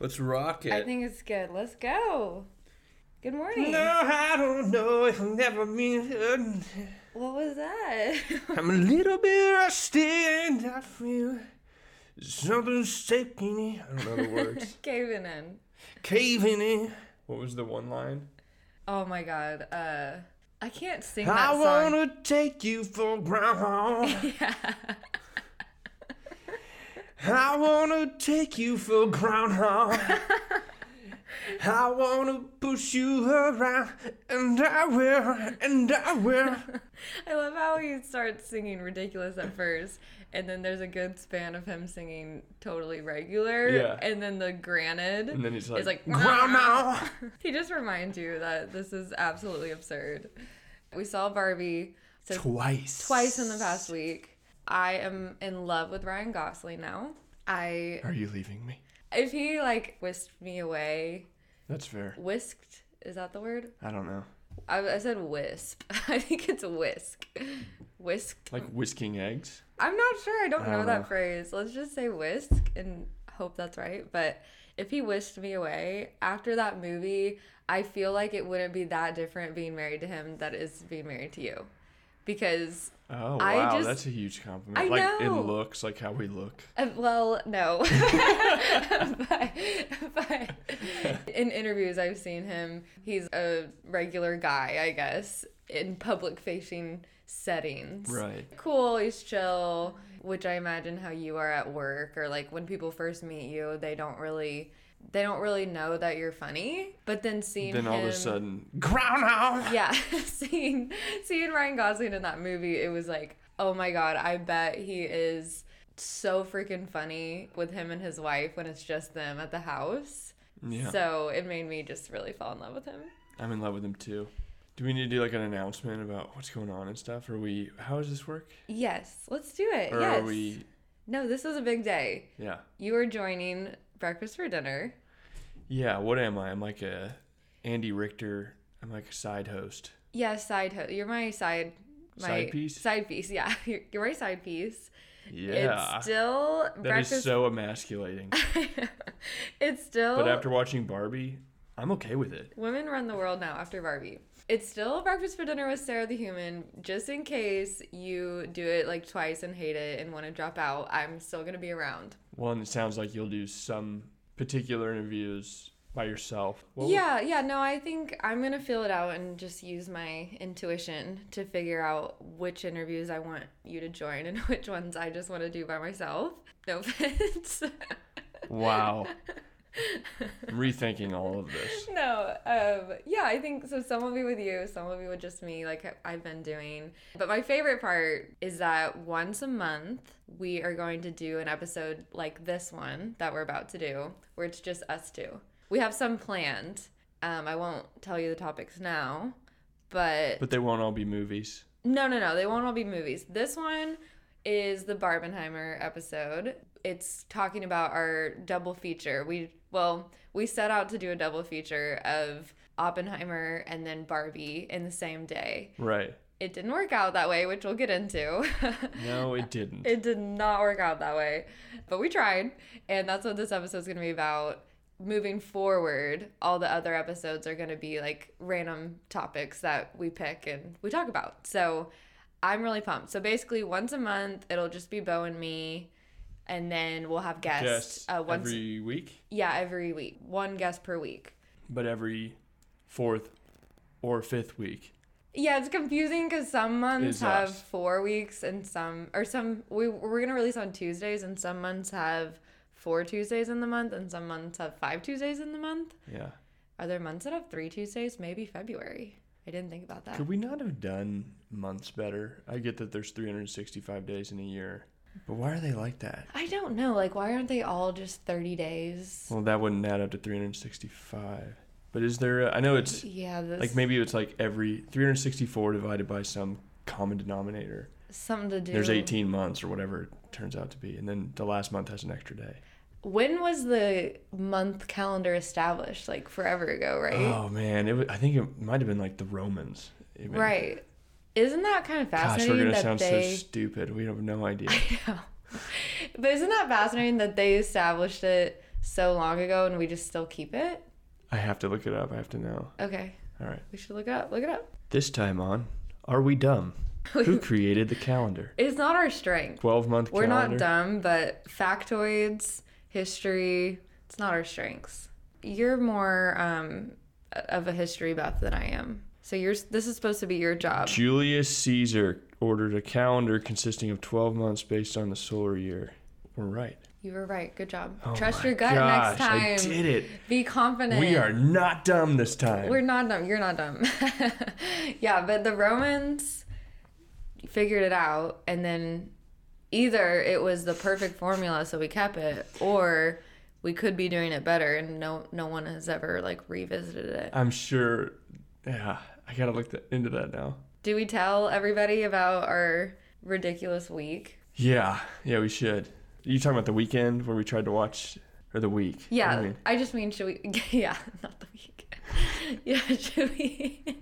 Let's rock it. I think it's good. Let's go. Good morning. No, I don't know if I'll never mean. What was that? I'm a little bit rusty and I feel something's taking me. I don't know the words. Caving in. Caving in. What was the one line? Oh my god. Uh I can't sing that I song. wanna take you for groundhog. yeah. I wanna take you for groundhog. I wanna push you around, and I will, and I will. I love how he starts singing ridiculous at first, and then there's a good span of him singing totally regular, Yeah. and then the granted And then he's like, is like groundhog. he just reminds you that this is absolutely absurd. We saw Barbie so Twice. twice in the past week. I am in love with Ryan Gosling now. I Are you leaving me? if he like whisked me away, That's fair. whisked is that the word? I don't know. I, I said wisp. I think it's whisk. Whisked. Like whisking eggs? I'm not sure. I don't I know don't that know. phrase. Let's just say whisk and hope that's right. But if he whisked me away after that movie, I feel like it wouldn't be that different being married to him that is being married to you. Because, Oh, I wow. just- That's a huge compliment. I like know. in looks, like how we look. uh, well, no. but, but in interviews, I've seen him. He's a regular guy, I guess, in public facing settings. Right. cool, he's chill, which I imagine how you are at work or like when people first meet you, they don't really they don't really know that you're funny, but then seeing Then all of a sudden, groundhog. yeah, seeing seeing Ryan Gosling in that movie, it was like, "Oh my god, I bet he is so freaking funny with him and his wife when it's just them at the house." Yeah. So, it made me just really fall in love with him. I'm in love with him too. Do we need to do like an announcement about what's going on and stuff? Or we, how does this work? Yes, let's do it. Or yes. are we, No, this is a big day. yeah. You are joining Breakfast for Dinner. Yeah, what am I? I'm like a Andy Richter. I'm like a side host. Yeah, side host. You're my side. My Side piece? Side piece. Yeah, you're, you're my side piece. Yeah. It's still that is breakfast. so emasculating. it's still. but after watching Barbie, I'm okay with it. women run the world now after Barbie. It's still breakfast for dinner with Sarah the Human. Just in case you do it like twice and hate it and want to drop out, I'm still gonna be around. Well, and it sounds like you'll do some particular interviews by yourself. What would- yeah, yeah, no, I think I'm gonna feel it out and just use my intuition to figure out which interviews I want you to join and which ones I just want to do by myself. No offense. Wow. I'm rethinking all of this. no, um, yeah, I think so. Some will be with you, some will be with just me, like I've been doing. But my favorite part is that once a month we are going to do an episode like this one that we're about to do, where it's just us two. We have some planned. Um, I won't tell you the topics now, but But they won't all be movies. no, no, no. They won't all be movies. This one is the Barbenheimer episode. It's talking about our double feature. We well, we set out to do a double feature of Oppenheimer and then Barbie in the same day. Right. It didn't work out that way, which we'll get into. No, it didn't. it did not work out that way, but we tried, and that's what this episode is going to be about. Moving forward, all the other episodes are going to be like random topics that we pick and we talk about. So I'm really pumped. So basically, once a month, it'll just be Beau and me, and then we'll have guests. Guests uh, once, every week, yeah, every week, one guest per week. but every fourth or fifth week. Yeah, it's confusing because some months have us. four weeks and some, or some, we, we're going to release on Tuesdays and some months have four Tuesdays in the month and some months have five Tuesdays in the month. Yeah. Are there months that have three Tuesdays? Maybe February. I didn't think about that. Could we not have done months better? I get that there's 365 days in a year, but why are they like that? I don't know. Like, why aren't they all just 30 days? Well, that wouldn't add up to 365. But is there? A, I know it's Yeah, this, like maybe it's like every 364 divided by some common denominator. something to do. There's 18 months or whatever it turns out to be, and then the last month has an extra day. When was the month calendar established? Like forever ago, right? Oh man, it. wa- I think it might have been like the Romans. even. Right. Isn't that kind of fascinating? Gosh, we're gonna that sound they? so stupid. We have no idea. I know. But isn't that fascinating that they established it so long ago and we just still keep it? I have to look it up. I have to know. Okay, All right. we should look it up. Look it up. This time on Are We Dumb? Who created the calendar? It's not our strength. 12 month We're calendar. not dumb, but factoids, history, it's not our strengths. You're more um, of a history buff than I am. So you're this is supposed to be your job. Julius Caesar ordered a calendar consisting of 12 months based on the solar year. We're right. You were right. Good job. Oh Trust your gut gosh, next time. I did it. Be confident. We are not dumb this time. We're not dumb. You're not dumb. yeah, but the Romans figured it out, and then either it was the perfect formula, so we kept it, or we could be doing it better, and no no one has ever like revisited it. I'm sure. Yeah, I gotta look th- into that now. Do we tell everybody about our ridiculous week? Yeah, yeah, we should. Are you talking about the weekend where we tried to watch, or the week? What do you Yeah, mean? I just mean should we? Yeah, not the week. yeah, should we?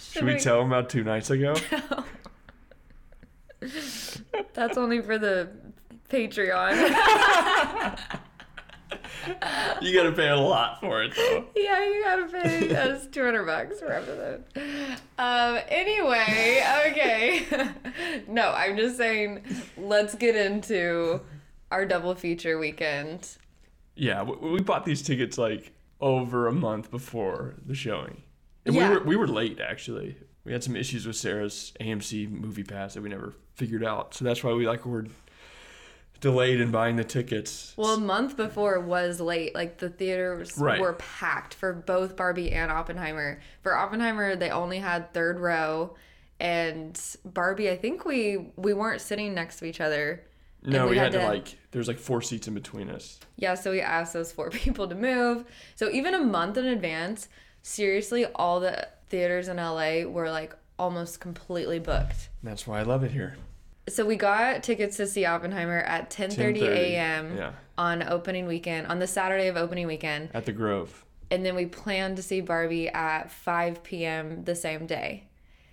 Should we tell them about two nights ago? That's only for the Patreon. You gotta pay a lot for it though. yeah, you gotta pay us 200 bucks for episode. Um, anyway, okay. no, I'm just saying, let's get into our double feature weekend. Yeah, we, we bought these tickets like over a month before the showing. And Yeah. we were we were late actually. We had some issues with Sarah's AMC movie pass that we never figured out. So that's why we like were delayed in buying the tickets. Well, a month before was late. Like the theaters Right. were packed for both Barbie and Oppenheimer. For Oppenheimer, they only had third row, and Barbie, I think we we weren't sitting next to each other. no, we, we had, had to to- like there's like four seats in between us. Yeah, so we asked those four people to move. So even a month in advance, seriously, all the theaters in LA were like almost completely booked. That's why I love it here. So we got tickets to see Oppenheimer at 10:30 10:30, a.m. Yeah, on opening weekend, on the Saturday of opening weekend. at the Grove. And then we planned to see Barbie at 5 p.m. the same day.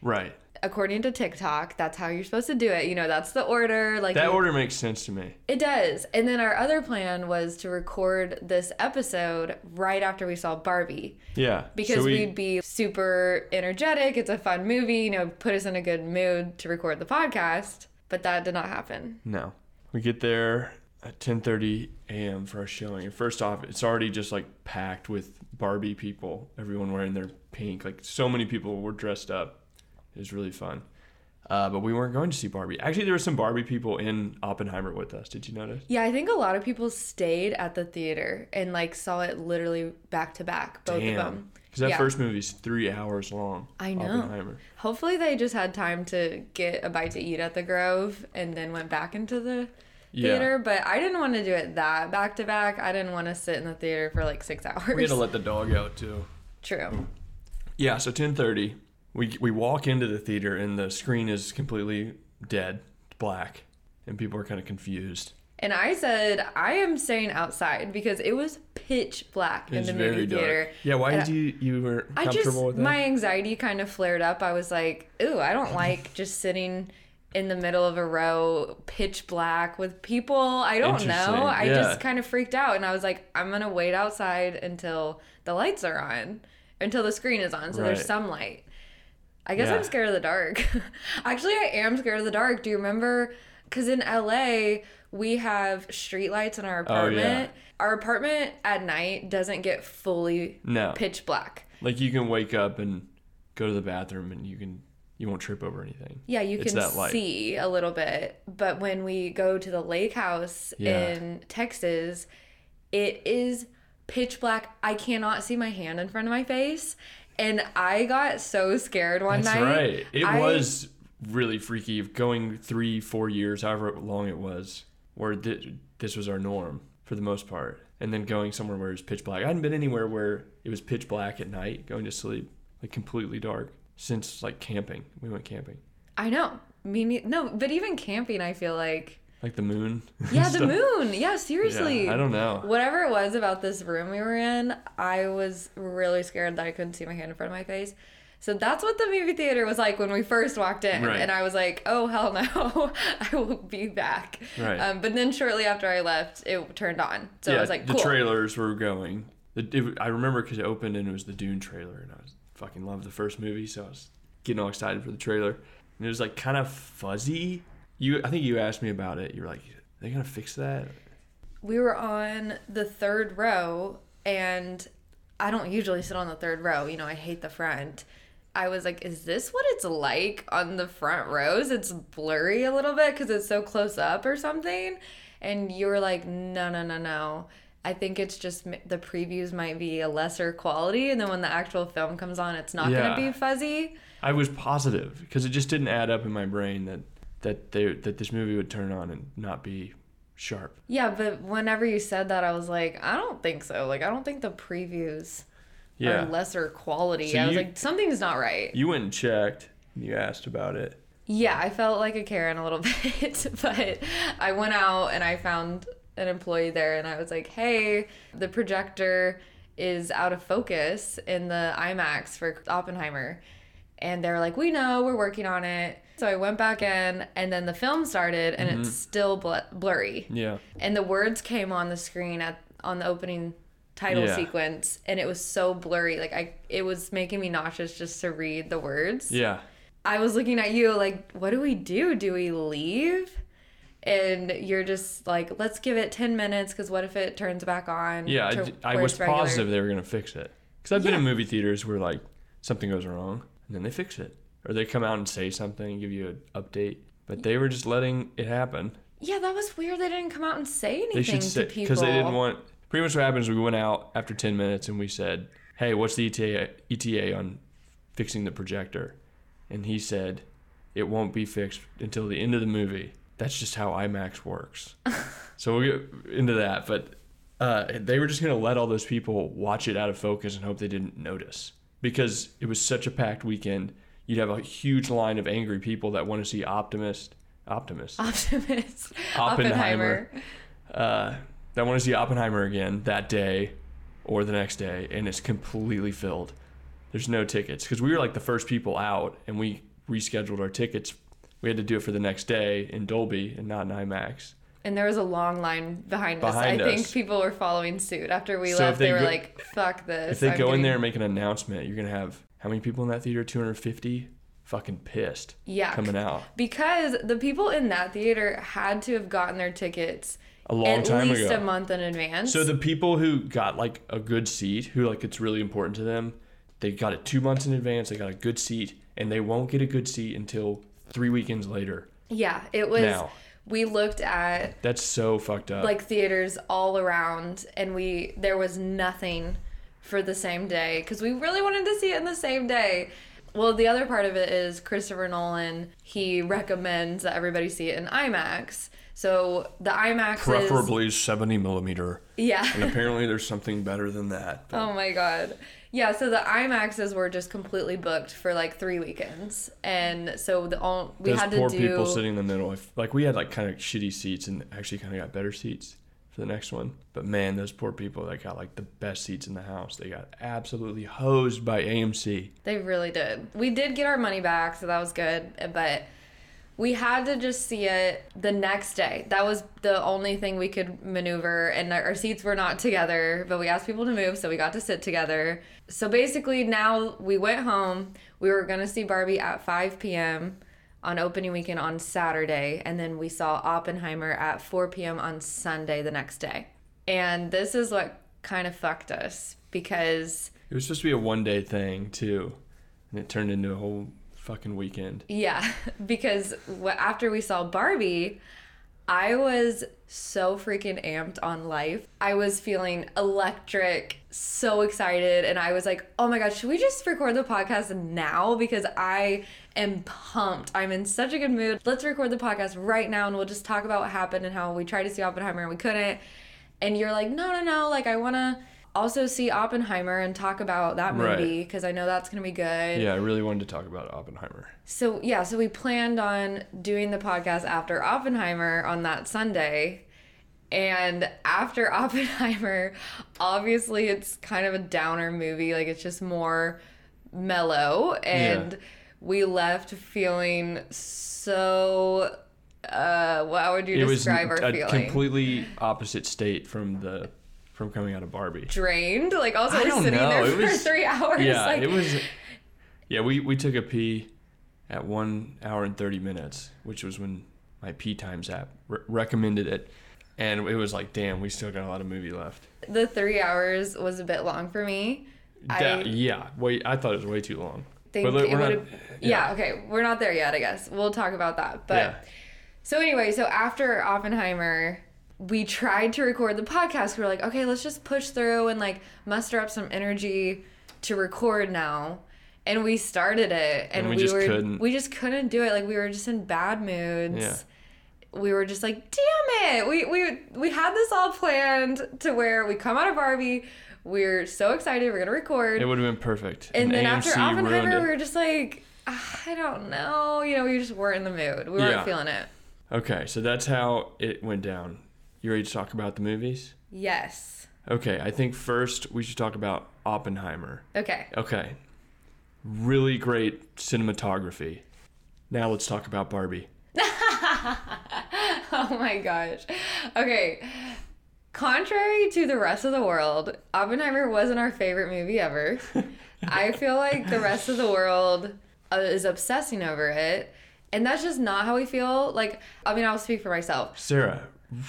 Right. According to TikTok, that's how you're supposed to do it. You know, that's the order. Like That you- order makes sense to me. It does. And then our other plan was to record this episode right after we saw Barbie Yeah. because so we, we'd be super energetic. It's a fun movie, you know, put us in a good mood to record the podcast. But that did not happen. No. We get there at 10:30 a.m. for our showing. First off, it's already just like packed with Barbie people. Everyone wearing their pink. Like so many people were dressed up. It was really fun. Uh, but we weren't going to see Barbie. Actually, there were some Barbie people in Oppenheimer with us. Did you notice? Yeah, I think a lot of people stayed at the theater and like saw it literally back to back, both of them. Because that Yeah. first movie's three hours long. I know. Oppenheimer. Hopefully, they just had time to get a bite to eat at the Grove and then went back into the Yeah. theater. But I didn't want to do it that back to back. I didn't want to sit in the theater for like six hours. We had to let the dog out too. True. Yeah, so 10:30, we we walk into the theater and the screen is completely dead, black, and people are kind of confused. And I said, I am staying outside because it was pitch black in the movie dark. theater. Yeah, why And did you you were I just, comfortable with that? my anxiety kind of flared up. I was like, ooh, I don't like just sitting in the middle of a row, pitch black with people. I don't know. I yeah. just kind of freaked out. And I was like, I'm going to wait outside until the lights are on, until the screen is on. So there's some light. I guess Yeah. I'm scared of the dark. Actually, I am scared of the dark. Do you remember? Because in LA, we have streetlights in our Oh, yeah. apartment. Our apartment at night doesn't get fully no, pitch black. like you can wake up and go to the bathroom and you can you won't trip over anything. Yeah, you It's can that light. see a little bit. But when we go to the lake house Yeah. in Texas, it is pitch black. I cannot see my hand in front of my face. And I got so scared one night. That's night. right. It I- was really freaky. Going three, four years, however long it was, where th- this was our norm for the most part, and then going somewhere where it's pitch black. I hadn't been anywhere where it was pitch black at night, going to sleep, like completely dark, since like camping. We went camping, I know. Me ne- no, but even camping, I feel like. like the moon. Yeah, the moon. Yeah, seriously. Yeah, I don't know. Whatever it was about this room we were in, I was really scared that I couldn't see my hand in front of my face. So that's what the movie theater was like when we first walked in. Right. And I was like, oh, hell no, I will be back. Right. Um, but then shortly after I left, it turned on. So yeah, I was like, the trailers were going. The, it, I remember because it opened and it was the Dune trailer, and I was fucking loved the first movie, so I was getting all excited for the trailer. And it was like kind of fuzzy. You, I think you asked me about it. You were like, "Are they gonna fix that?" we were on the third row and I don't usually sit on the third row. You know, I hate the front. I was like, is this what it's like on the front rows? It's blurry a little bit because it's so close up or something. And you were like, no, no, no, no. I think it's just the previews might be a lesser quality. And then when the actual film comes on, it's not Yeah. going to be fuzzy. I was positive because it just didn't add up in my brain that that they that this movie would turn on and not be sharp. Yeah, but whenever you said that, I was like, I don't think so. Like, I don't think the previews Yeah, lesser quality. So I was you- like, something's not right. you went and checked. And you asked about it. Yeah, I felt like a Karen a little bit, but I went out and I found an employee there and I was like, hey, the projector is out of focus in the IMAX for Oppenheimer. And they're like, we know, we're working on it. So I went back in and then the film started and Mm-hmm. it's still bl- blurry. Yeah, And the words came on the screen at on the opening title Yeah. sequence and it was so blurry. Like I it was making me nauseous just to read the words. yeah. I was looking at you like, what do we do? Do we leave? And you're just like, let's give it 10 minutes because what if it turns back on? Yeah, I to I, was positive they were gonna fix it because I've been in movie theaters where like something goes wrong and then they fix it, or they come out and say something, give you an update. But they were just letting it happen. Yeah, that was weird. They didn't come out and say anything They should to people. because they didn't want. Pretty much what happens. We went out after ten minutes and we said, "Hey, what's the ETA, ETA on fixing the projector?" And he said, "It won't be fixed until the end of the movie." That's just how IMAX works. so we'll get into that, but uh, they were just gonna let all those people watch it out of focus and hope they didn't notice because it was such a packed weekend. You'd have a huge line of angry people that want to see Optimist, Optimist, Optimus. Oppenheimer. uh, that want to see Oppenheimer again that day or the next day, and it's completely filled. There's no tickets because we were like the first people out, and we rescheduled our tickets. We had to do it for the next day in Dolby and not in IMAX. And there was a long line behind, us. Behind I think us. people were following suit. After we So left, they they, were go- like, fuck this. If they I'm go in there and make an announcement, you're gonna have how many people in that theater? 250. Fucking pissed. Yeah. Coming out Because the people in that theater had to have gotten their tickets a long at time least ago. a month in advance. So the people who got like a good seat, who like it's really important to them, they got it two months in advance. They got a good seat, and they won't get a good seat until three weekends later. yeah, it was. Now. We looked at That's so fucked up. like theaters all around, and we there was nothing for the same day because we really wanted to see it in the same day. Well, the other part of it is Christopher Nolan. He recommends that everybody see it in IMAX. So the IMAX is preferably seventy millimeter, yeah. and apparently there's something better than that. But Oh my god. Yeah, so the IMAXs were just completely booked for like three weekends, and so the all we those had to poor do. people sitting in the middle. Like we had like kind of shitty seats, and actually kind of got better seats for the next one. But man, those poor people that got like the best seats in the house, they got absolutely hosed by AMC. They really did. We did get our money back, so that was good. But we had to just see it the next day. That was the only thing we could maneuver, and our seats were not together. But we asked people to move, so we got to sit together. So basically, now we went home. We were gonna see Barbie at 5 p.m. on opening weekend on Saturday, and then we saw Oppenheimer at 4 p.m. on Sunday the next day. And this is what kind of fucked us because It was supposed to be a one day thing too, and it turned into a whole fucking weekend. Yeah, because after we saw Barbie, I was so freaking amped on life. I was feeling electric, so excited, and I was like, "Oh my god, should we just record the podcast now because I am pumped. I'm in such a good mood. Let's record the podcast right now and we'll just talk about what happened and how we tried to see Oppenheimer and we couldn't." And you're like, "No, no, no, like I want to also see Oppenheimer and talk about that movie because I know that's going to be good." Yeah, I really wanted to talk about Oppenheimer. So yeah, so we planned on doing the podcast after Oppenheimer on that Sunday. And after Oppenheimer, obviously it's kind of a downer movie. Like it's just more mellow and we left feeling so uh how would you it was our a feeling completely opposite state from the from coming out of Barbie. drained like also I sitting know. there It for was- three hours Yeah, like it was. Yeah, we we took a pee at one hour and thirty minutes, which was when my pee times app re- recommended it, and it was like, damn, we still got a lot of movie left. the three hours was a bit long for me That- I yeah, wait, I thought it was way too long. Think look, it would have yeah. okay we're not there yet i guess we'll talk about that but Yeah. so anyway so after oppenheimer we tried to record the podcast we were like okay let's just push through and like muster up some energy to record now and we started it and, And we we, just were couldn't. we just couldn't do it like we were just in bad moods Yeah. we were just like damn it we we we had this all planned to where we come out of barbie we're so excited we're gonna record It would have been perfect. and then after AMC ruined Oppenheimer, we were just like, "Ah, I don't know. You know, we just weren't in the mood. We weren't Yeah. feeling it. Okay, so that's how it went down. You ready to talk about the movies? Yes. Okay, I think first we should talk about Oppenheimer. Okay. Okay. Really great cinematography. Now let's talk about Barbie. Oh my gosh. Okay. Contrary to the rest of the world, Oppenheimer wasn't our favorite movie ever. I feel like the rest of the world uh, is obsessing over it. And that's just not how we feel. Like, I mean, I'll speak for myself. Sarah,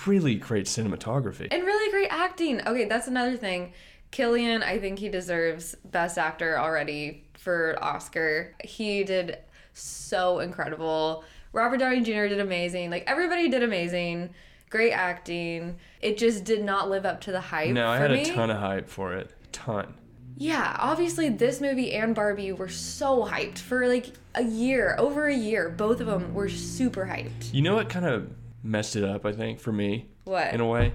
really great cinematography. And really great acting. Okay, that's another thing. Cillian, I think he deserves Best Actor already for Oscar. He did so incredible. Robert Downey Jr. did amazing. Like everybody did amazing. Great acting. It just did not live up to the hype. No, I had me. a ton of hype for it. Ton. Yeah, obviously this movie and Barbie were so hyped for like a year, over a year. Both of them were super hyped. You know what kind of messed it up, I think, for me? What? In a way?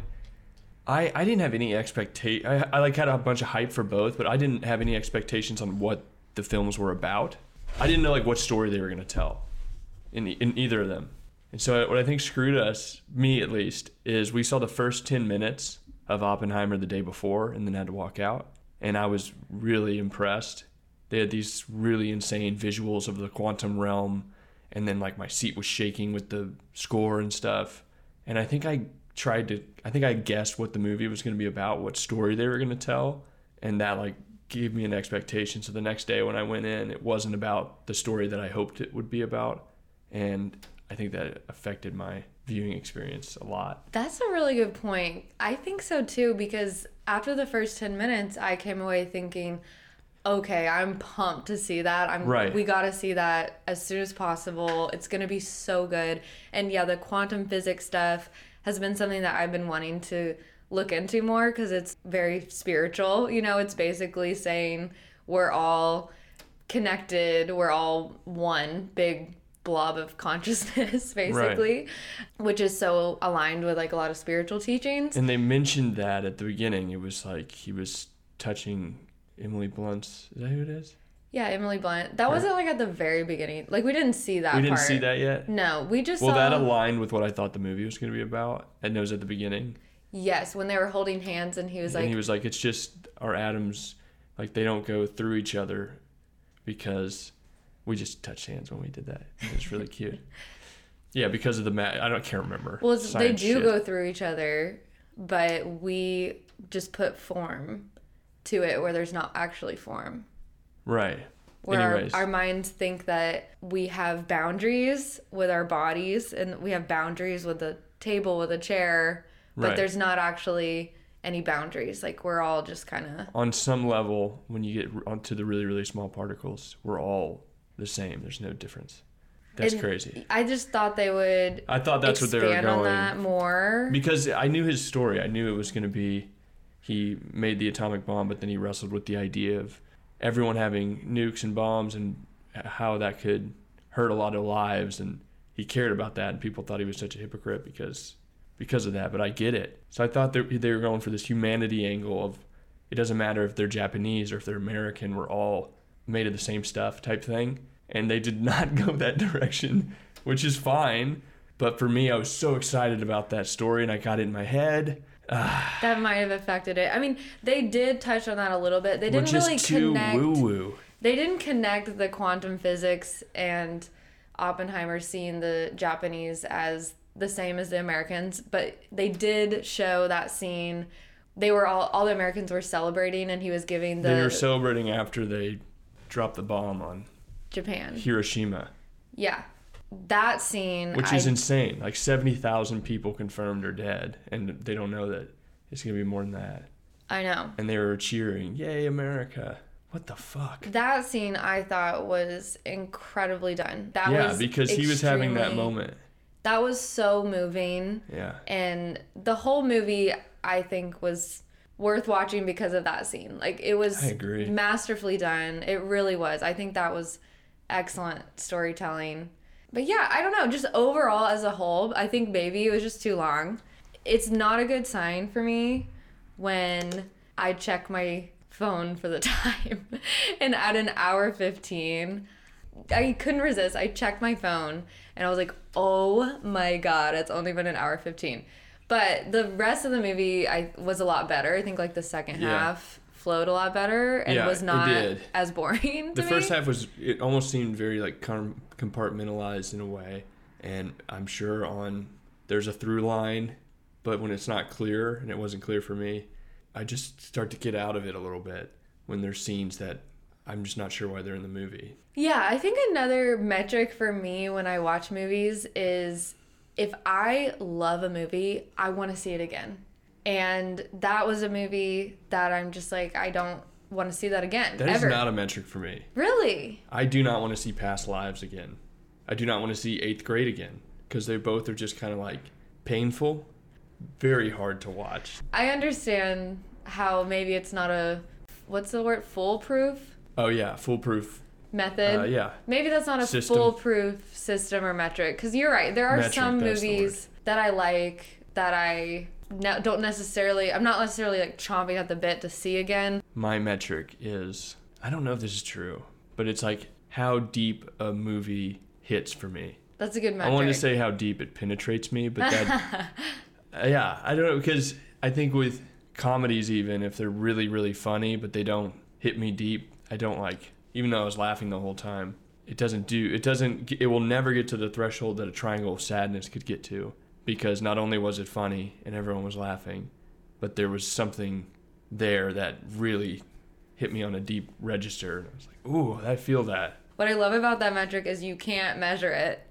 I, I didn't have any expectation. I, I like had a bunch of hype for both, but I didn't have any expectations on what the films were about. I didn't know like what story they were gonna tell, in in either of them. And so what I think screwed us, me at least, is we saw the first ten minutes of Oppenheimer the day before, and then had to walk out. And I was really impressed. They had these really insane visuals of the quantum realm, and then like my seat was shaking with the score and stuff. And I think I tried to, I think I guessed what the movie was going to be about, what story they were going to tell, and that like gave me an expectation. So the next day when I went in, it wasn't about the story that I hoped it would be about, and I think that affected my viewing experience a lot. That's a really good point. I think so too because after the first 10 minutes, I came away thinking, okay, I'm pumped to see that. I'm Right. we got to see that as soon as possible. It's going to be so good. And yeah, the quantum physics stuff has been something that I've been wanting to look into more cuz it's very spiritual. You know, it's basically saying we're all connected, we're all one big blob of consciousness basically, which is so aligned with like a lot of spiritual teachings. And they mentioned that at the beginning. It was like he was touching Emily Blunt's. Is that who it is? Yeah, Emily Blunt. That wasn't like at the very beginning. Like we didn't see that we didn't part. see that yet. No, we just Well, saw that aligned with what I thought the movie was going to be about. And it was at the beginning. Yes, when they were holding hands and he was like and he was like, "It's just our atoms, like they don't go through each other, because we just touched hands when we did that. It was really cute. Yeah, because of the mat. I don't can't remember. Well, they do shit. go through each other, but we just put form to it where there's not actually form. right. Where our, our minds think that we have boundaries with our bodies and we have boundaries with the table, with a chair, but Right. there's not actually any boundaries. Like we're all just kind of. on some level, when you get onto the really really small particles, we're all the same. There's no difference. That's And crazy. I just thought they would I thought that's what they were expand on going. that more. because I knew his story. I knew it was going to be he made the atomic bomb, but then he wrestled with the idea of everyone having nukes and bombs and how that could hurt a lot of lives and he cared about that and people thought he was such a hypocrite because because of that but I get it so I thought they, they were going for this humanity angle of it doesn't matter if they're Japanese or if they're American we're all made of the same stuff type thing and they did not go that direction which is fine but for me I was so excited about that story and I got it in my head ah. That might have affected it. I mean, they did touch on that a little bit. They didn't really too connect. woo woo they didn't connect the quantum physics and Oppenheimer seeing the Japanese as the same as the Americans, but they did show that scene. They were all all the Americans were celebrating, and he was giving the they were celebrating after they dropped the bomb on Japan. Hiroshima, Yeah, that scene, which I- is insane. Like seventy thousand people confirmed are dead, and they don't know that it's gonna be more than that. I know. And they were cheering, "Yay, America!" What the fuck? That scene I thought was incredibly done. That yeah, was because he was having that moment. That was so moving. Yeah. And the whole movie I think was worth watching because of that scene. Like it was masterfully done. It really was. I think that was excellent storytelling. But yeah, I don't know, just overall as a whole, I think maybe it was just too long. It's not a good sign for me when I check my phone for the time and at an hour 15 I couldn't resist. I checked my phone and I was like, "Oh my god, it's only been an hour 15." But the rest of the movie I was a lot better. I think like the second Yeah. half flowed a lot better and Yeah, was not as boring. The to first half was it almost seemed very like com- compartmentalized in a way, and I'm sure on there's a through line, but when it's not clear and it wasn't clear for me, I just start to get out of it a little bit when there's scenes that I'm just not sure why they're in the movie. Yeah, I think another metric for me when I watch movies is if I love a movie, I want to see it again. And that was a movie that I'm just like, I don't want to see that again. That is ever. not a metric for me. really? I do not want to see past lives again. I do not want to see eighth grade again because they both are just kind of like painful, very hard to watch. I understand how maybe it's not a, what's the word, foolproof Oh yeah, foolproof. Method. Uh, yeah, Maybe that's not a System. foolproof system or metric. Because you're right. There are Metric, some movies that I like that I ne- don't necessarily, I'm not necessarily like chomping at the bit to see again. my metric is I don't know if this is true, but it's like how deep a movie hits for me. That's a good metric. I wanted to say how deep it penetrates me, but that Uh, yeah, I don't know because I think with comedies even if they're really really funny but they don't hit me deep, I don't like even though I was laughing the whole time. It doesn't do it doesn't it will never get to the threshold that a triangle of sadness could get to because not only was it funny and everyone was laughing, but there was something there that really hit me on a deep register and I was like, "Ooh, I feel that." what I love about that metric is you can't measure it.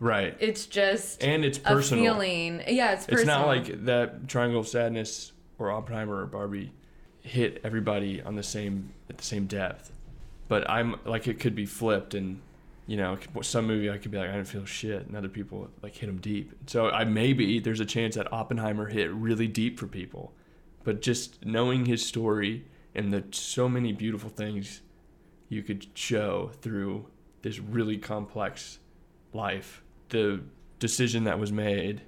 Right. It's just and it's a personal. feeling. Yeah, it's personal. It's not like that Triangle of Sadness or Oppenheimer or Barbie hit everybody on the same at the same depth. But I'm like it could be flipped and you know some movie I could be like I didn't feel shit and other people like hit them deep. So I maybe there's a chance that Oppenheimer hit really deep for people. But just knowing his story and the so many beautiful things you could show through this really complex life, the decision that was made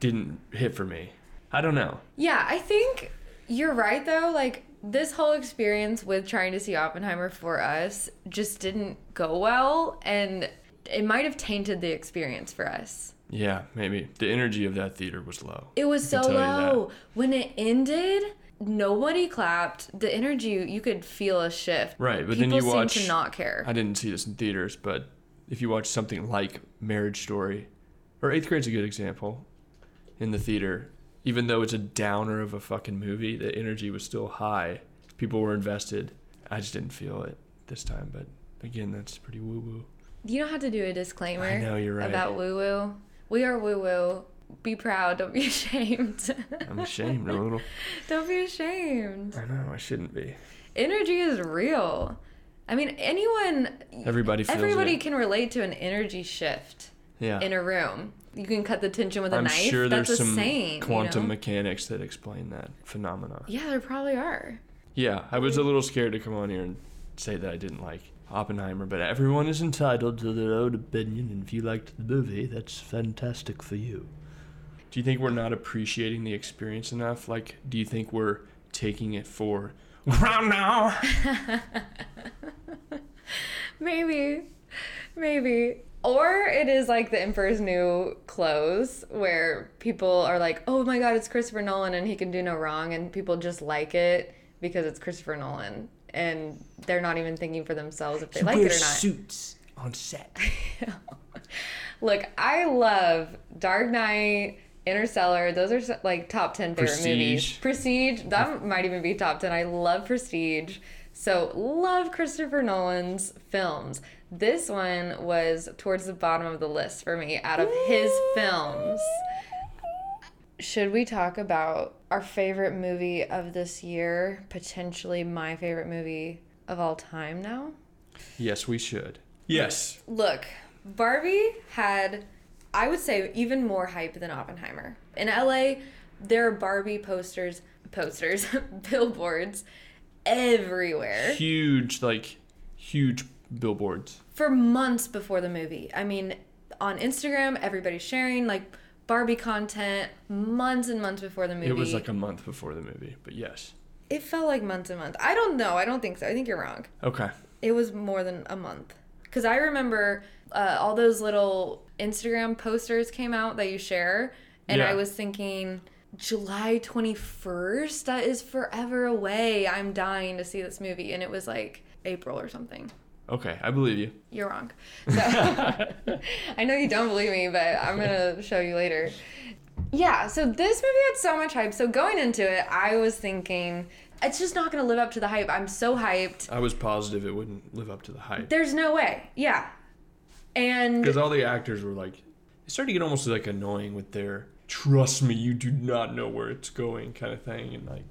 didn't hit for me. I don't know. Yeah, I think you're right though. Like this whole experience with trying to see Oppenheimer for us just didn't go well and it might have tainted the experience for us. Yeah, maybe the energy of that theater was low. It was so can tell you that. low. When it ended, nobody clapped. The energy, you could feel a shift. Right, but People then you watch. to not care. I didn't see this in theaters, but if you watch something like Marriage Story, or Eighth Grade's a good example, in the theater, even though it's a downer of a fucking movie, the energy was still high. People were invested. I just didn't feel it this time, but again, that's pretty woo woo. You don't have to do a disclaimer I know you're right. about woo woo. We are woo woo. Be proud. Don't be ashamed. I'm ashamed a little. don't be ashamed. I know I shouldn't be. Energy is real. I mean, anyone, Everybody feels everybody it. can relate to an energy shift Yeah. in a room. You can cut the tension with a I'm knife. sure That's there's a some saying, quantum You know? mechanics that explain that phenomena. yeah, there probably are. Yeah, I was a little scared to come on here and say that I didn't like Oppenheimer, but everyone is entitled to their own opinion, and if you liked the movie, that's fantastic for you. Do you think we're not appreciating the experience enough? Like, do you think we're taking it for ground now? Maybe. Maybe. Or it is like the Emperor's New Clothes, where people are like, oh my god, it's Christopher Nolan and he can do no wrong, and people just like it because it's Christopher Nolan. and they're not even thinking for themselves if they He like it or not. Suits on set. Look, I love Dark Knight, Interstellar. Those are like top 10 favorite movies. Prestige. Prestige, that might even be top 10. I love Prestige. So, love Christopher Nolan's films. This one was towards the bottom of the list for me out of his films. Should we talk about our favorite movie of this year? Potentially my favorite movie of all time now? yes, we should. Yes. Look, Barbie had, I would say, even more hype than Oppenheimer. In LA, there are Barbie posters, posters, billboards everywhere Huge, like, huge billboards. For months before the movie. I mean, on Instagram, everybody's sharing like Barbie content months and months before the movie. It was like a month before the movie, but yes. it felt like months and months. I don't know. I don't think so. I think you're wrong. Okay. It was more than a month. Because I remember uh, all those little Instagram posters came out that you share. And Yeah. I was thinking, July 21st? That is forever away. I'm dying to see this movie. And it was like April or something. Okay, I believe you. You're wrong. So, I know you don't believe me, but I'm going to show you later. Yeah, so this movie had so much hype. So going into it, I was thinking, it's just not going to live up to the hype. I'm so hyped. I was positive it wouldn't live up to the hype. There's no way. Yeah. And Because all the actors were like, it started to get almost like annoying with their "trust me, you do not know where it's going" kind of thing, and like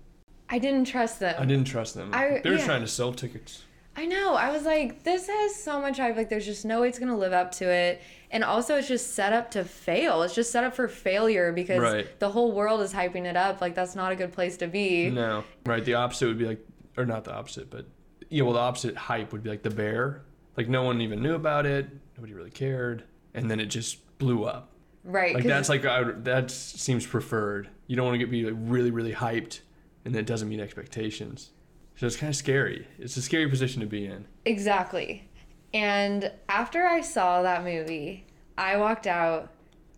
I didn't trust them. I didn't trust them. I- they were yeah. trying to sell tickets. I know. I was like, this has so much hype. Like, there's just no way it's going to live up to it. And also, it's just set up to fail. It's just set up for failure because Right. the whole world is hyping it up. Like, that's not a good place to be. No, right. The opposite would be like, or not the opposite, but yeah, well, the opposite hype would be like the bear. Like no one even knew about it. Nobody really cared, and then it just blew up. Right. Like that's like I that seems preferred. You don't want to get be like really really hyped, and then it doesn't meet expectations. So it's kind of scary. It's a scary position to be in. Exactly. And after I saw that movie, I walked out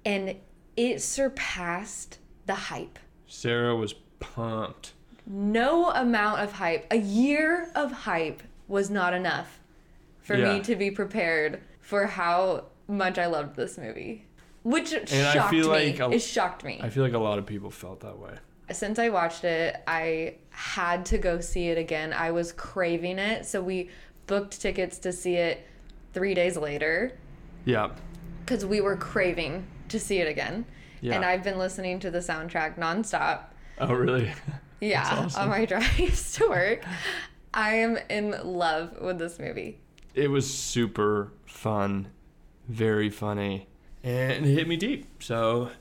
and it surpassed the hype. Sarah was pumped. No amount of hype, a year of hype was not enough for Yeah. me to be prepared for how much I loved this movie. Which I shocked feel me. like a- it shocked me. I feel like a lot of people felt that way. Since I watched it, I had to go see it again. I was craving it. So we booked tickets to see it three days later. Yeah. because we were craving to see it again. Yeah. And I've been listening to the soundtrack nonstop. Oh really? Yeah, awesome. on my drives to work. I am in love with this movie. it was super fun, very funny, and it hit me deep. So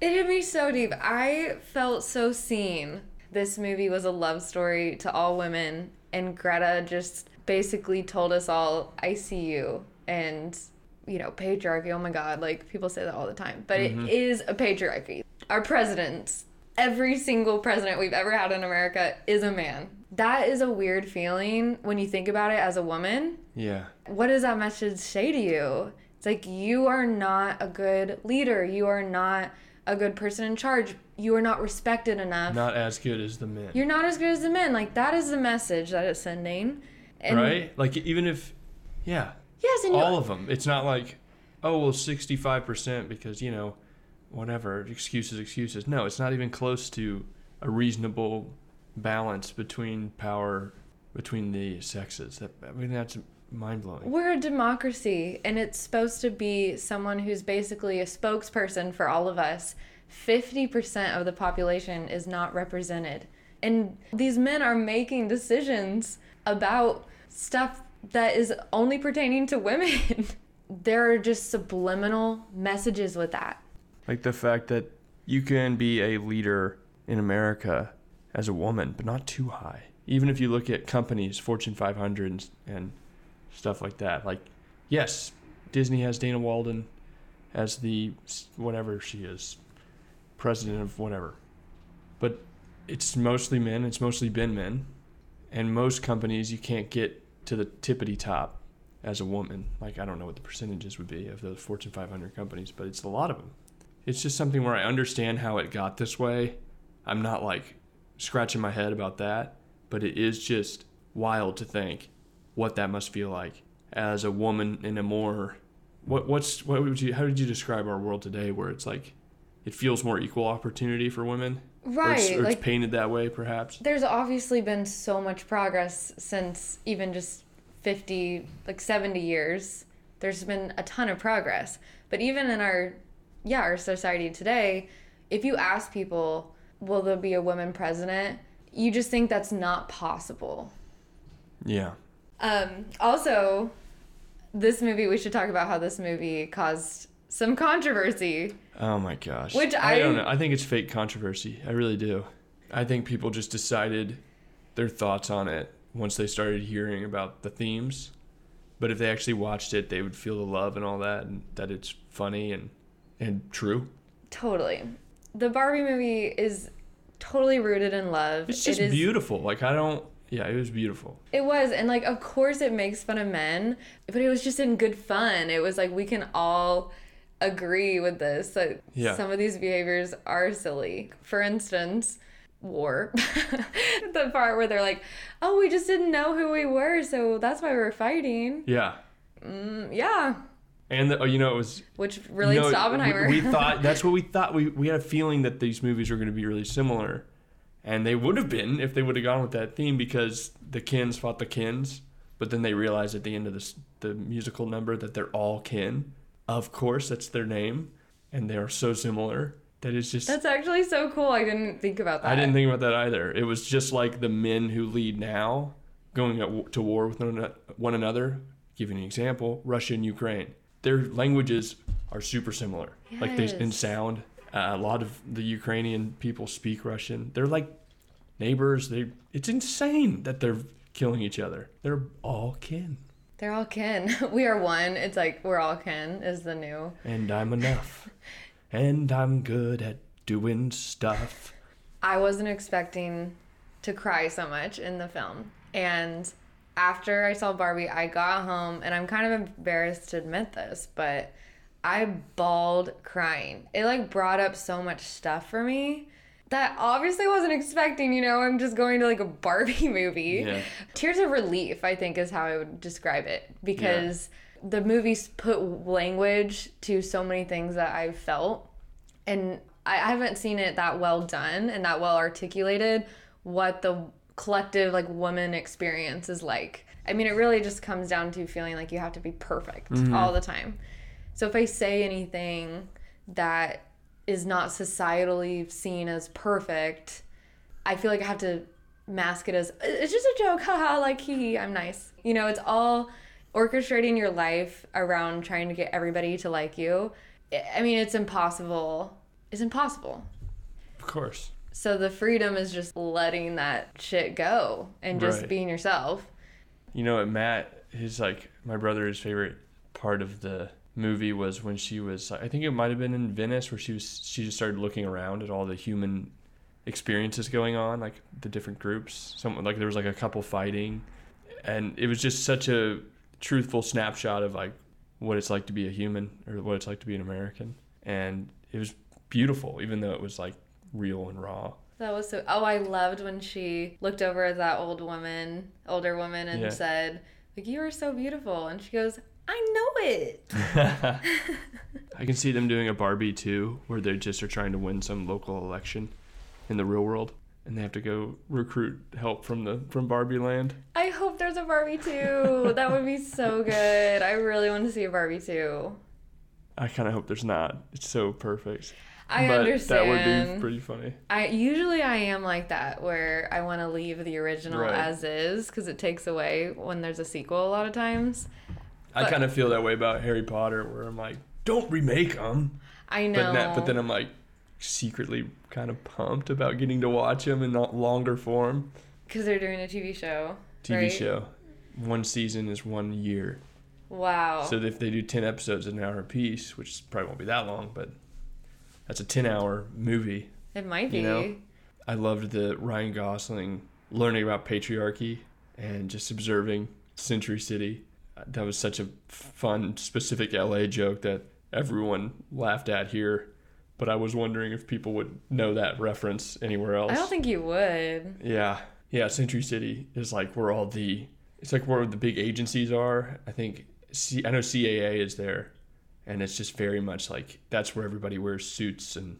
It hit me so deep. I felt so seen. This movie was a love story to all women, and Greta just basically told us all, I see you. And, you know, patriarchy, oh my God, like people say that all the time. But it mm-hmm. is a patriarchy. Our presidents, every single president we've ever had in America is a man. That is a weird feeling when you think about it as a woman yeah, what does that message say to you? It's like you are not a good leader. You are not a good person in charge. You are not respected enough. not as good as the men. You're not as good as the men. Like that is the message that it's sending. And right? Like even if, yeah, Yes, and you, all of them. It's not like, oh well, sixty-five percent because you know, whatever excuses, excuses. No, it's not even close to a reasonable balance between power between the sexes. That I mean, that's mind blowing. we're a democracy, and it's supposed to be someone who's basically a spokesperson for all of us. Fifty percent of the population is not represented, and these men are making decisions about stuff that is only pertaining to women. there are just subliminal messages with that. Like the fact that you can be a leader in America as a woman, but not too high. Even if you look at companies, Fortune 500 and, and stuff like that. Like, yes, Disney has Dana Walden as the whatever she is, president of whatever. But it's mostly men, it's mostly been men. And most companies, you can't get to the tippity top as a woman. Like, I don't know what the percentages would be of the Fortune 500 companies, but it's a lot of them it's just something where I understand how it got this way. I'm not like scratching my head about that, but it is just wild to think what that must feel like as a woman in a more what what's what would you how did you describe our world today where it's like it feels more equal opportunity for women? Or it's, Right. or it's painted that way perhaps? There's obviously been so much progress since even just 50 like 70 years. There's been a ton of progress. But even in our yeah our society today if you ask people will there be a woman president? you just think that's not possible. Yeah um also this movie we should talk about how this movie caused some controversy. Oh my gosh. Which I don't know. I think it's fake controversy. I really do. I think people just decided their thoughts on it once they started hearing about the themes. But if they actually watched it they would feel the love and all that and that it's funny and and true. Totally. The barbie movie is totally rooted in love. It's just It is- beautiful. Like I don't. Yeah, it was beautiful. It was, and like, of course, it makes fun of men, but it was just in good fun. It was like we can all agree with this that Yeah. some of these behaviors are silly. For instance, war. the part where they're like, "Oh, we just didn't know who we were, so that's why we were fighting." Yeah, Mm, yeah, and the, oh, you know it was. which relates no, to Oppenheimer. We, we thought that's what we thought. We we had a feeling that these movies were going to be really similar, and they would have been if they would have gone with that theme because the Kens fought the Kens, but then they realized at the end of this the musical number that they're all kin. Of course, that's their name, and they are so similar that it's just. that's actually so cool. I didn't think about that. I didn't think about that either. It was just like the men who lead now going at, to war with one another. Give you an example: Russia and Ukraine. Their languages are super similar, like they in sound. Uh, a lot of the Ukrainian people speak Russian. They're like neighbors. They it's insane that they're killing each other. They're all kin, They're all kin. We are one. It's like we're all kin is the new. and I'm enough, and I'm good at doing stuff. I wasn't expecting to cry so much in the film. And after I saw Barbie, I got home and I'm kind of embarrassed to admit this, but I bawled crying. It like brought up so much stuff for me that obviously wasn't expecting, you know, I'm just going to like a Barbie movie. Yeah. Tears of relief, I think is how I would describe it because the movies put language to so many things that I've felt and I I haven't seen it that well done and that well articulated what the collective like woman experience is like. I mean, it really just comes down to feeling like you have to be perfect mm-hmm. all the time. So if I say anything that is not societally seen as perfect, I feel like I have to mask it as it's just a joke, haha, like hee hee, I'm nice. You know, it's all orchestrating your life around trying to get everybody to like you. I- mean, it's impossible. It's impossible. Of course. So the freedom is just letting that shit go and just Right. being yourself. You know what, Matt? His like my brother's favorite part of the movie was when she was. I think it might have been in Venice where she was. She just started looking around at all the human experiences going on, like the different groups. Some like there was like a couple fighting, and it was just such a truthful snapshot of like what it's like to be a human or what it's like to be an American, and it was beautiful, even though it was like real and raw. That was so. Oh, I loved when she looked over at that old woman, older woman, and Yeah. said, "Like you are so beautiful," and she goes, "I know it." I can see them doing a Barbie too, where they just are trying to win some local election in the real world, and they have to go recruit help from the from Barbie Land. I hope there's a Barbie too. that would be so good. I really want to see a Barbie too. I kind of hope there's not. It's so perfect. I but understand. that would be pretty funny. I usually I am like that where I want to leave the original Right. as is because it takes away when there's a sequel a lot of times. I kind of feel that way about Harry Potter, where I'm like, don't remake them. I know. But that, but then I'm like secretly kind of pumped about getting to watch them in not longer form. because they're doing a TV show. TV right? show, one season is one year. Wow. So if they do 10 episodes an hour apiece, which probably won't be that long, but that's a 10 hour movie. it might be. you know, I loved the Ryan Gosling learning about patriarchy and just observing Century City. That was such a fun, specific LA joke that everyone laughed at here. But I was wondering if people would know that reference anywhere else. I don't think you would. Yeah. Yeah, Century City is like where all the it's like where the big agencies are. I think C, I know CAA is there, and it's just very much like that's where everybody wears suits and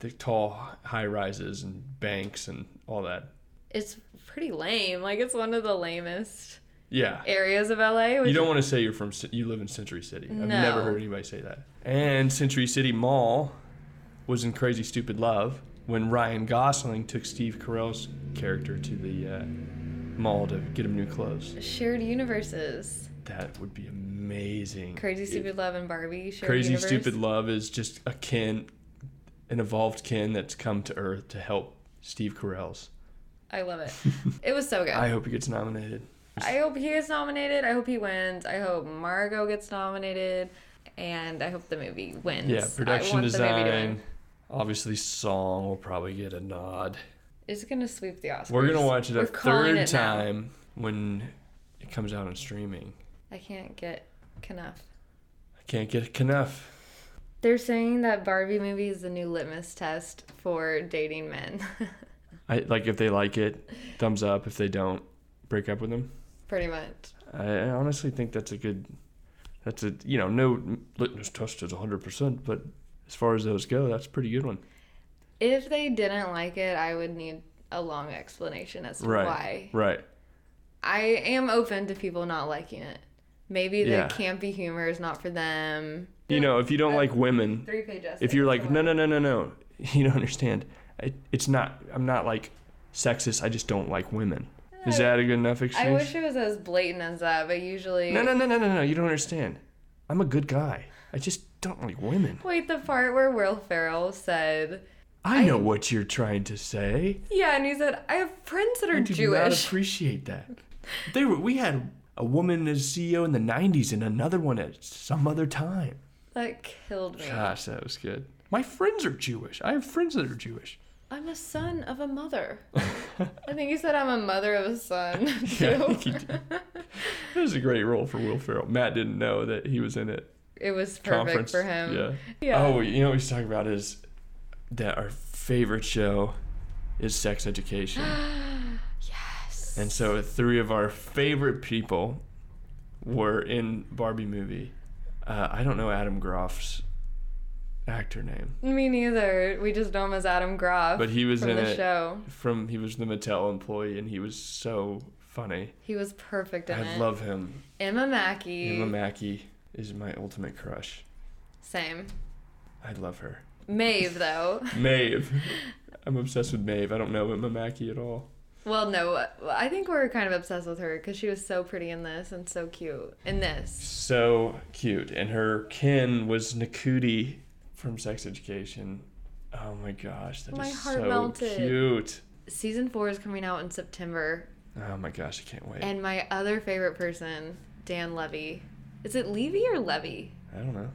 the tall high rises and banks and all that. It's pretty lame. Like it's one of the lamest Yeah. areas of LA. Which You don't want to say you're from you live in Century City. I've No. never heard anybody say that. And Century City Mall was in Crazy Stupid Love when Ryan Gosling took Steve Carell's character to the uh, mall to get him new clothes. shared universes. That would be amazing. Crazy Stupid Love and Barbie. Shared Crazy universe. Stupid Love is just a kin, an evolved Ken that's come to Earth to help Steve Carell's. I love it. it was so good. I hope he gets nominated. I hope he is nominated. I hope he wins. I hope Margot gets nominated, and I hope the movie wins. Yeah, production want the movie to win. design. Obviously, song will probably get a nod. It's gonna sweep the Oscars. We're gonna watch it a We're calling third it now. time when it comes out on streaming. I can't get enough. I can't get enough. They're saying that Barbie movie is the new litmus test for dating men. I like if they like it, thumbs up. If they don't, break up with them. Pretty much. I honestly think that's a good. That's a you know no litmus test is hundred percent, but as far as those go, that's a pretty good one. If they didn't like it, I would need a long explanation as to Right. why. Right. I am open to people not liking it. Maybe the Yeah. campy humor is not for them. You know, if you don't like women, Three page essay. if you're like no no no no no, you don't understand. It, it's not. I'm not like sexist. I just don't like women. Is that a good enough excuse? I wish it was as blatant as that, but usually. No, no, no, no, no, no. You don't understand. I'm a good guy. I just don't like women. Wait, the part where Will Ferrell said, I know I- what you're trying to say. "Yeah," and he said, "I have friends that are Jewish. I do Jewish." appreciate that. They were. We had a woman as CEO in the '90s and another one at some other time. That killed me. Gosh, that was good. My friends are Jewish. I have friends that are Jewish. I'm a son of a mother. I think he said I'm a mother of a son. Yeah, I too. think. It was a great role for Will Ferrell. Matt didn't know that he was in it. It was perfect Conference. for him. Yeah. Yeah. Oh, you know what we should talk about is that our favorite show is Sex Education. Yes. And so three of our favorite people were in Barbie movie. Uh, I don't know Adam Groff's actor name, Me neither. We just know him as Adam Groff. but he was from in the it show. from he was the Mattel employee and he was so funny. He was perfect in I it. love him. Emma Mackey. Emma Mackey is my ultimate crush. Same. I love her. Maeve though. Maeve. I'm obsessed with Maeve. I don't know Emma Mackey at all. Well, no, I think we're kind of obsessed with her because she was so pretty in this and so cute in this. So cute. And her Ken was Ncuti from Sex Education. Oh my gosh, that is My heart so melted. cute. Season four is coming out in September, Oh my gosh, I can't wait. and my other favorite person, Dan Levy. Is it Levy or Levy? I don't know.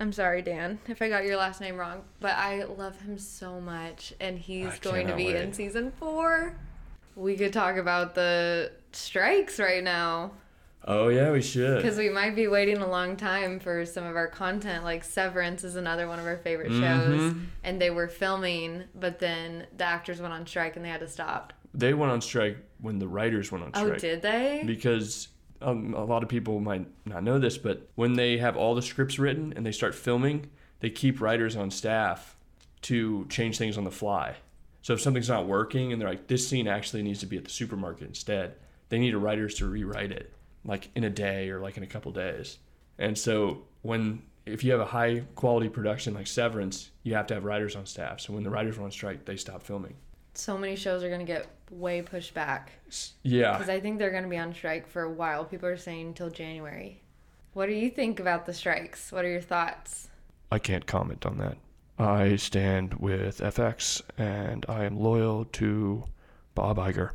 I'm sorry, Dan, if I got your last name wrong, but I love him so much, and he's I going to be in season four. We could talk about the strikes right now. Oh yeah, we should. Because we might be waiting a long time for some of our content. Like Severance is another one of our favorite shows. Mhm. And they were filming, but then the actors went on strike and they had to stop. They went on strike when the writers went on strike. Oh, did they? Because um, a lot of people might not know this, but when they have all the scripts written and they start filming, they keep writers on staff to change things on the fly. So if something's not working and they're like, this scene actually needs to be at the supermarket instead, they need a writers to rewrite it like in a day or like in a couple days. And so when if you have a high quality production like Severance, you have to have writers on staff. So when the writers were on strike, they stop filming. so many shows are going to get way pushed back. Yeah. Because I think they're going to be on strike for a while. People are saying until January. What do you think about the strikes? What are your thoughts? I can't comment on that. I stand with FX and I am loyal to Bob Iger.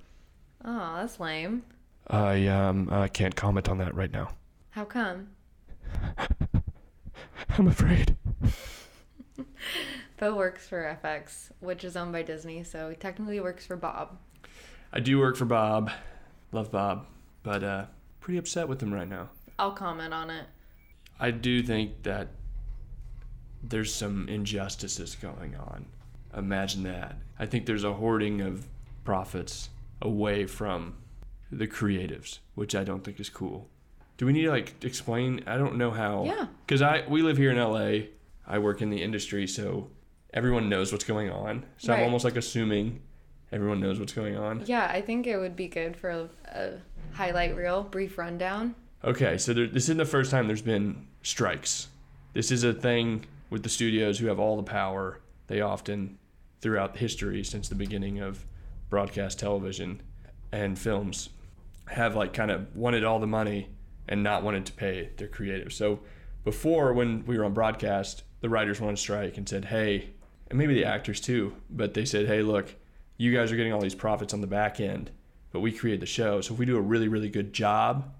Oh, that's lame. I um I can't comment on that right now. How come? I'm afraid. Beau works for FX, which is owned by Disney, so he technically works for Bob. I do work for Bob. Love Bob, but uh pretty upset with him right now. I'll comment on it. I do think that there's some injustices going on. Imagine that. I think there's a hoarding of profits away from the creatives, which I don't think is cool. Do we need to like explain? I don't know how. Yeah. Because I we live here in LA. I work in the industry, so everyone knows what's going on. So I'm almost like assuming everyone knows what's going on. Yeah, I think it would be good for a, a highlight reel, brief rundown. Okay, so there, this isn't the first time there's been strikes. This is a thing with the studios who have all the power. They often, throughout history, since the beginning of broadcast television and films, have like kind of wanted all the money and not wanted to pay their creative. So before, when we were on broadcast, the writers went on strike and said, hey, and maybe the actors too, but they said, hey, look, you guys are getting all these profits on the back end, but we create the show. So if we do a really, really good job,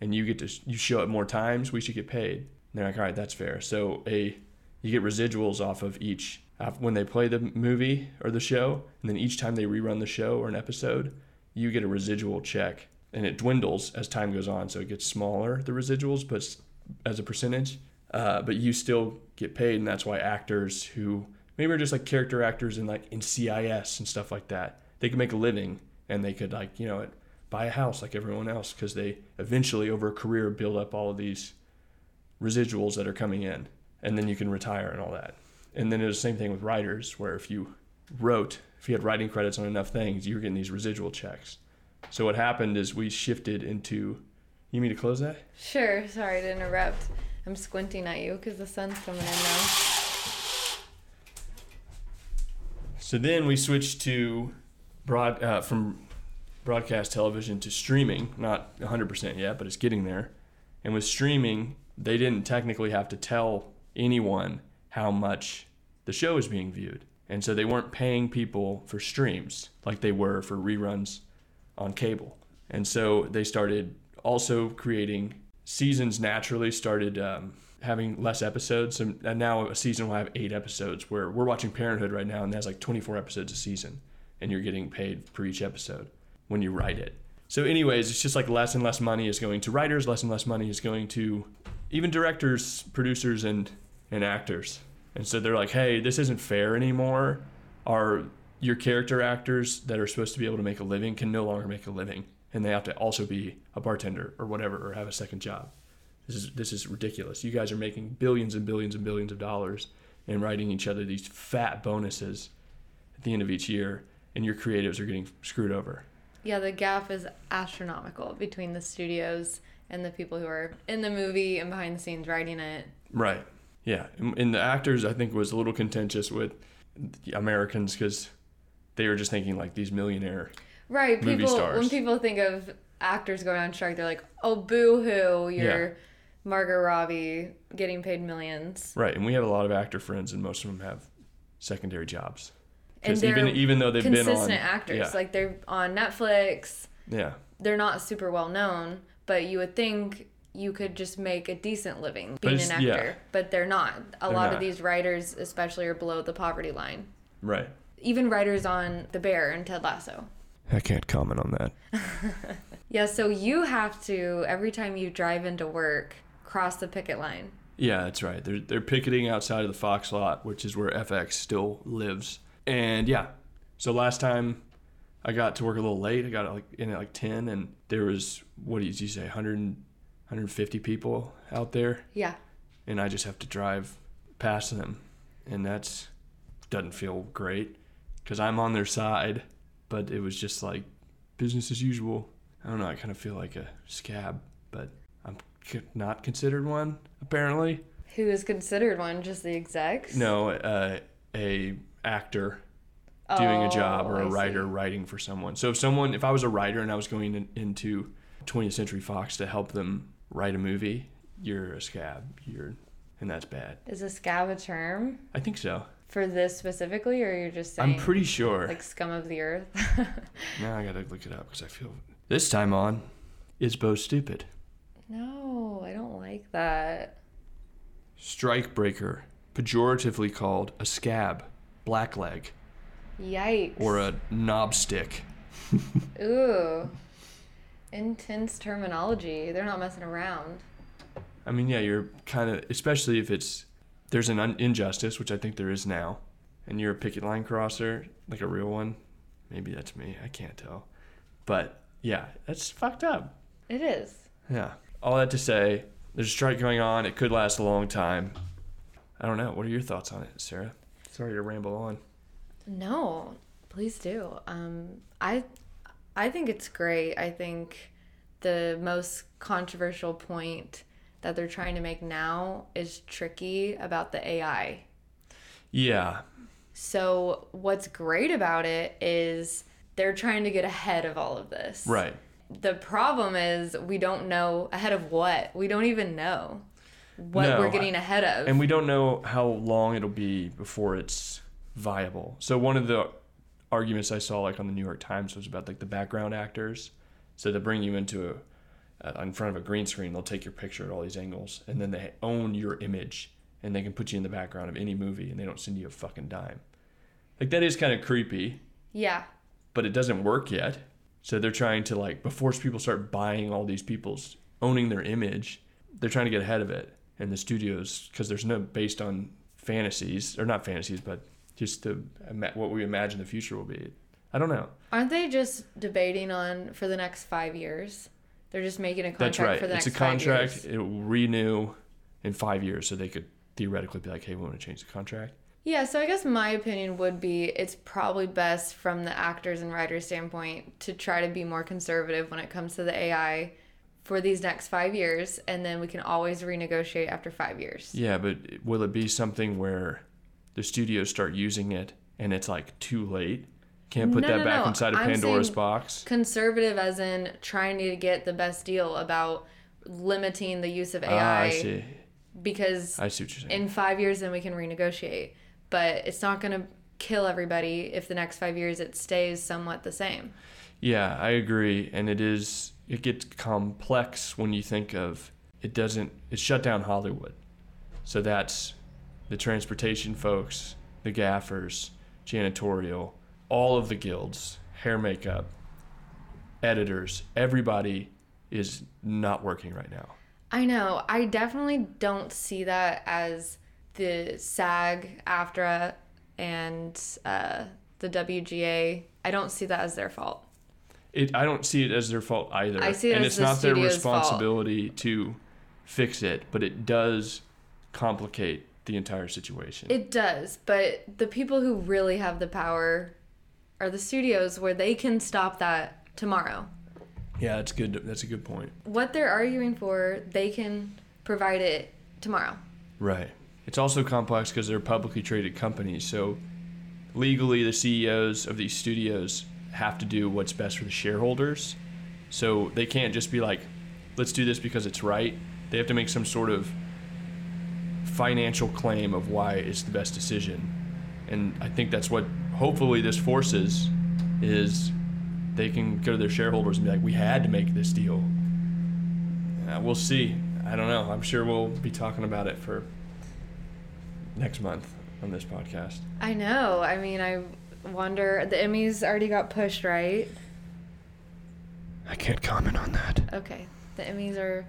and you get to you show it more times, we should get paid. And they're like, all right, that's fair. So a you get residuals off of each when they play the movie or the show, and then each time they rerun the show or an episode, you get a residual check, and it dwindles as time goes on. So it gets smaller the residuals, but as a percentage, uh, but you still get paid, and that's why actors who maybe are just like character actors in like in CIS and stuff like that, they can make a living, and they could like you know buy a house like everyone else because they eventually over a career build up all of these residuals that are coming in and then you can retire and all that and then it was the same thing with writers where if you wrote if you had writing credits on enough things you were getting these residual checks so what happened is we shifted into you mean to close that Sure, sorry to interrupt. I'm squinting at you because the sun's coming in now. So then we switched to broad uh, from broadcast television to streaming. Not 100% yet, but it's getting there. And with streaming, they didn't technically have to tell anyone how much the show is being viewed. And so they weren't paying people for streams like they were for reruns on cable. And so they started also creating seasons naturally started um, having less episodes. And and now a season will have eight episodes where we're watching Parenthood right now and that's like 24 episodes a season. And you're getting paid for each episode when you write it. So, anyways, it's just like less and less money is going to writers, less and less money is going to even directors, producers, and, and actors. And so they're like, hey, this isn't fair anymore. Our your character actors that are supposed to be able to make a living can no longer make a living, and they have to also be a bartender or whatever or have a second job. This is this is ridiculous. You guys are making billions and billions and billions of dollars and writing each other these fat bonuses at the end of each year, and your creatives are getting screwed over. Yeah, the gap is astronomical between the studios and the people who are in the movie and behind the scenes writing it. Right. Yeah. And, the actors, I think, was a little contentious with Americans because they were just thinking like these millionaire. Right, Movie people stars. when people think of actors going on strike, they're like, "Oh, boo hoo, you're Margot Robbie getting paid millions. Right. And we have a lot of actor friends, and most of them have secondary jobs. Because even even though they've been on, consistent actors. yeah, Like they're on Netflix. yeah, They're not super well known, but you would think you could just make a decent living being an actor, yeah. but they're not. A They're lot not. of these writers, especially, are below the poverty line. right. Even writers on The Bear and Ted Lasso. I can't comment on that. Yeah, so you have to every time you drive into work cross the picket line. Yeah, that's right. They're they're picketing outside of the Fox lot, which is where FX still lives. And yeah, so last time I got to work a little late. I got like in at like ten, and there was what did you say, 100, 150 people out there, Yeah. and I just have to drive past them, and that's doesn't feel great because I'm on their side, but it was just like business as usual. I don't know. I kind of feel like a scab, but I'm c- not considered one apparently. Who is considered one? Just the execs? No, uh, a actor doing a job Oh, or a I see. writer writing for someone. So if someone, if I was a writer and I was going in, into 20th Century Fox to help them write a movie, you're a scab. You're, and that's bad. Is a scab a term I think so. For this specifically, or you're just saying I'm pretty sure. like scum of the earth? now I gotta look it up because I feel this time on is Beau stupid. no, I don't like that. Strikebreaker, pejoratively called a scab, blackleg, Yikes. or a knob stick. Ooh. Intense terminology. They're not messing around. I mean, yeah, you're kind of, especially if it's there's an un- injustice, which I think there is now, and you're a picket line crosser, like a real one. Maybe that's me. I can't tell. But yeah, that's fucked up. It is. Yeah. All that to say, there's a strike going on. It could last a long time. I don't know. What are your thoughts on it, Sarah? Sorry to ramble on. No, please do. Um, I I think it's great. I think the most controversial point that they're trying to make now is tricky about the AI. Yeah. So what's great about it is they're trying to get ahead of all of this. Right. The problem is we don't know ahead of what. We don't even know what No, we're getting ahead of. And we don't know how long it'll be before it's viable. So one of the arguments I saw like on the New York Times was about like the background actors. So they bring you into a uh, in front of a green screen, they'll take your picture at all these angles, and then they own your image, and they can put you in the background of any movie, and they don't send you a fucking dime. Like that is kind of creepy, yeah. but it doesn't work yet. So they're trying to like before people start buying all these people's owning their image, they're trying to get ahead of it. And the studios, because there's no based on fantasies or not fantasies, but just the what we imagine the future will be. I don't know. Aren't they just debating on for the next five years? They're just making a contract That's right. for the It's next a contract. It will renew in five years, so they could theoretically be like, "Hey, we want to change the contract." Yeah, so I guess my opinion would be it's probably best from the actors and writers standpoint to try to be more conservative when it comes to the AI for these next five years, and then we can always renegotiate after five years. Yeah, but will it be something where the studios start using it and it's like too late? Can't put No, that no, back no. inside of I'm Pandora's box. Conservative, as in trying to get the best deal about limiting the use of AI, Ah, I see. because I see what you're saying. in five years then we can renegotiate. But it's not going to kill everybody if the next five years it stays somewhat the same. Yeah, I agree, and it is. It gets complex when you think of it. Doesn't it shut down Hollywood? So that's the transportation folks, the gaffers, janitorial, all of the guilds, hair, makeup, editors. Everybody is not working right now. I know. I definitely don't see that as the SAG, AFTRA, and uh, the WGA. I don't see that as their fault. It. I don't see it as their fault either. I see it and as it's the not their studio's fault. responsibility to fix it, but it does complicate the entire situation. It does, but the people who really have the power are the studios where they can stop that tomorrow. yeah, that's good. That's a good point. What they're arguing for, they can provide it tomorrow. Right. It's also complex because they're publicly traded companies. So legally, the CEOs of these studios have to do what's best for the shareholders. So they can't just be like, let's do this because it's right. They have to make some sort of financial claim of why it's the best decision. And I think that's what hopefully this forces is they can go to their shareholders and be like, we had to make this deal. Uh, we'll see. I don't know. I'm sure we'll be talking about it for next month on this podcast. I know. I mean, I wonder. The Emmys already got pushed, right? I can't comment on that. Okay. The Emmys are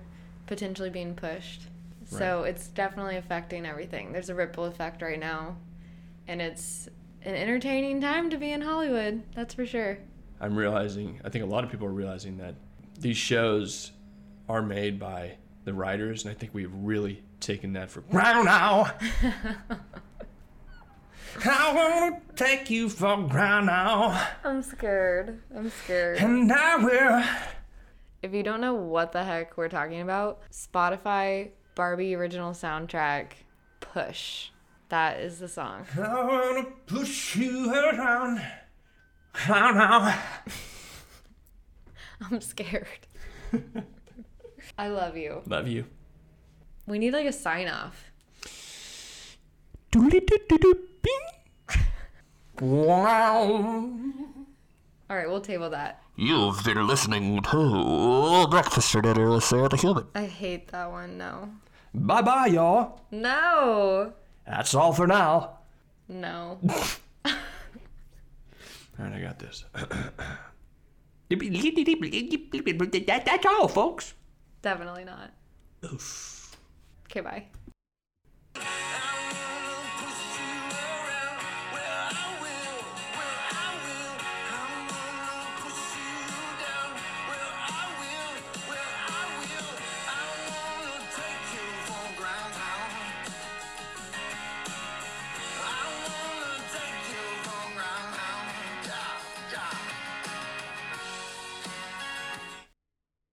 potentially being pushed. So it's definitely affecting everything. There's a ripple effect right now. And it's an entertaining time to be in Hollywood. That's for sure. I'm realizing, I think a lot of people are realizing that these shows are made by the writers, and I think we've really taken that for granted now. I want to take you for ground now, I'm scared. I'm scared. and I will. If you don't know what the heck we're talking about, Spotify Barbie original soundtrack Push. That is the song. I want to push you around. Now, now. I'm scared. I love you. Love you. We need like a sign off. Wow. All right, we'll table that. You've been listening to Breakfast for Dinner with Sarah the Human. I hate that one. No. Bye bye, y'all. No. That's all for now. No. All right, I got this. That's all, folks. Definitely not. Okay, bye.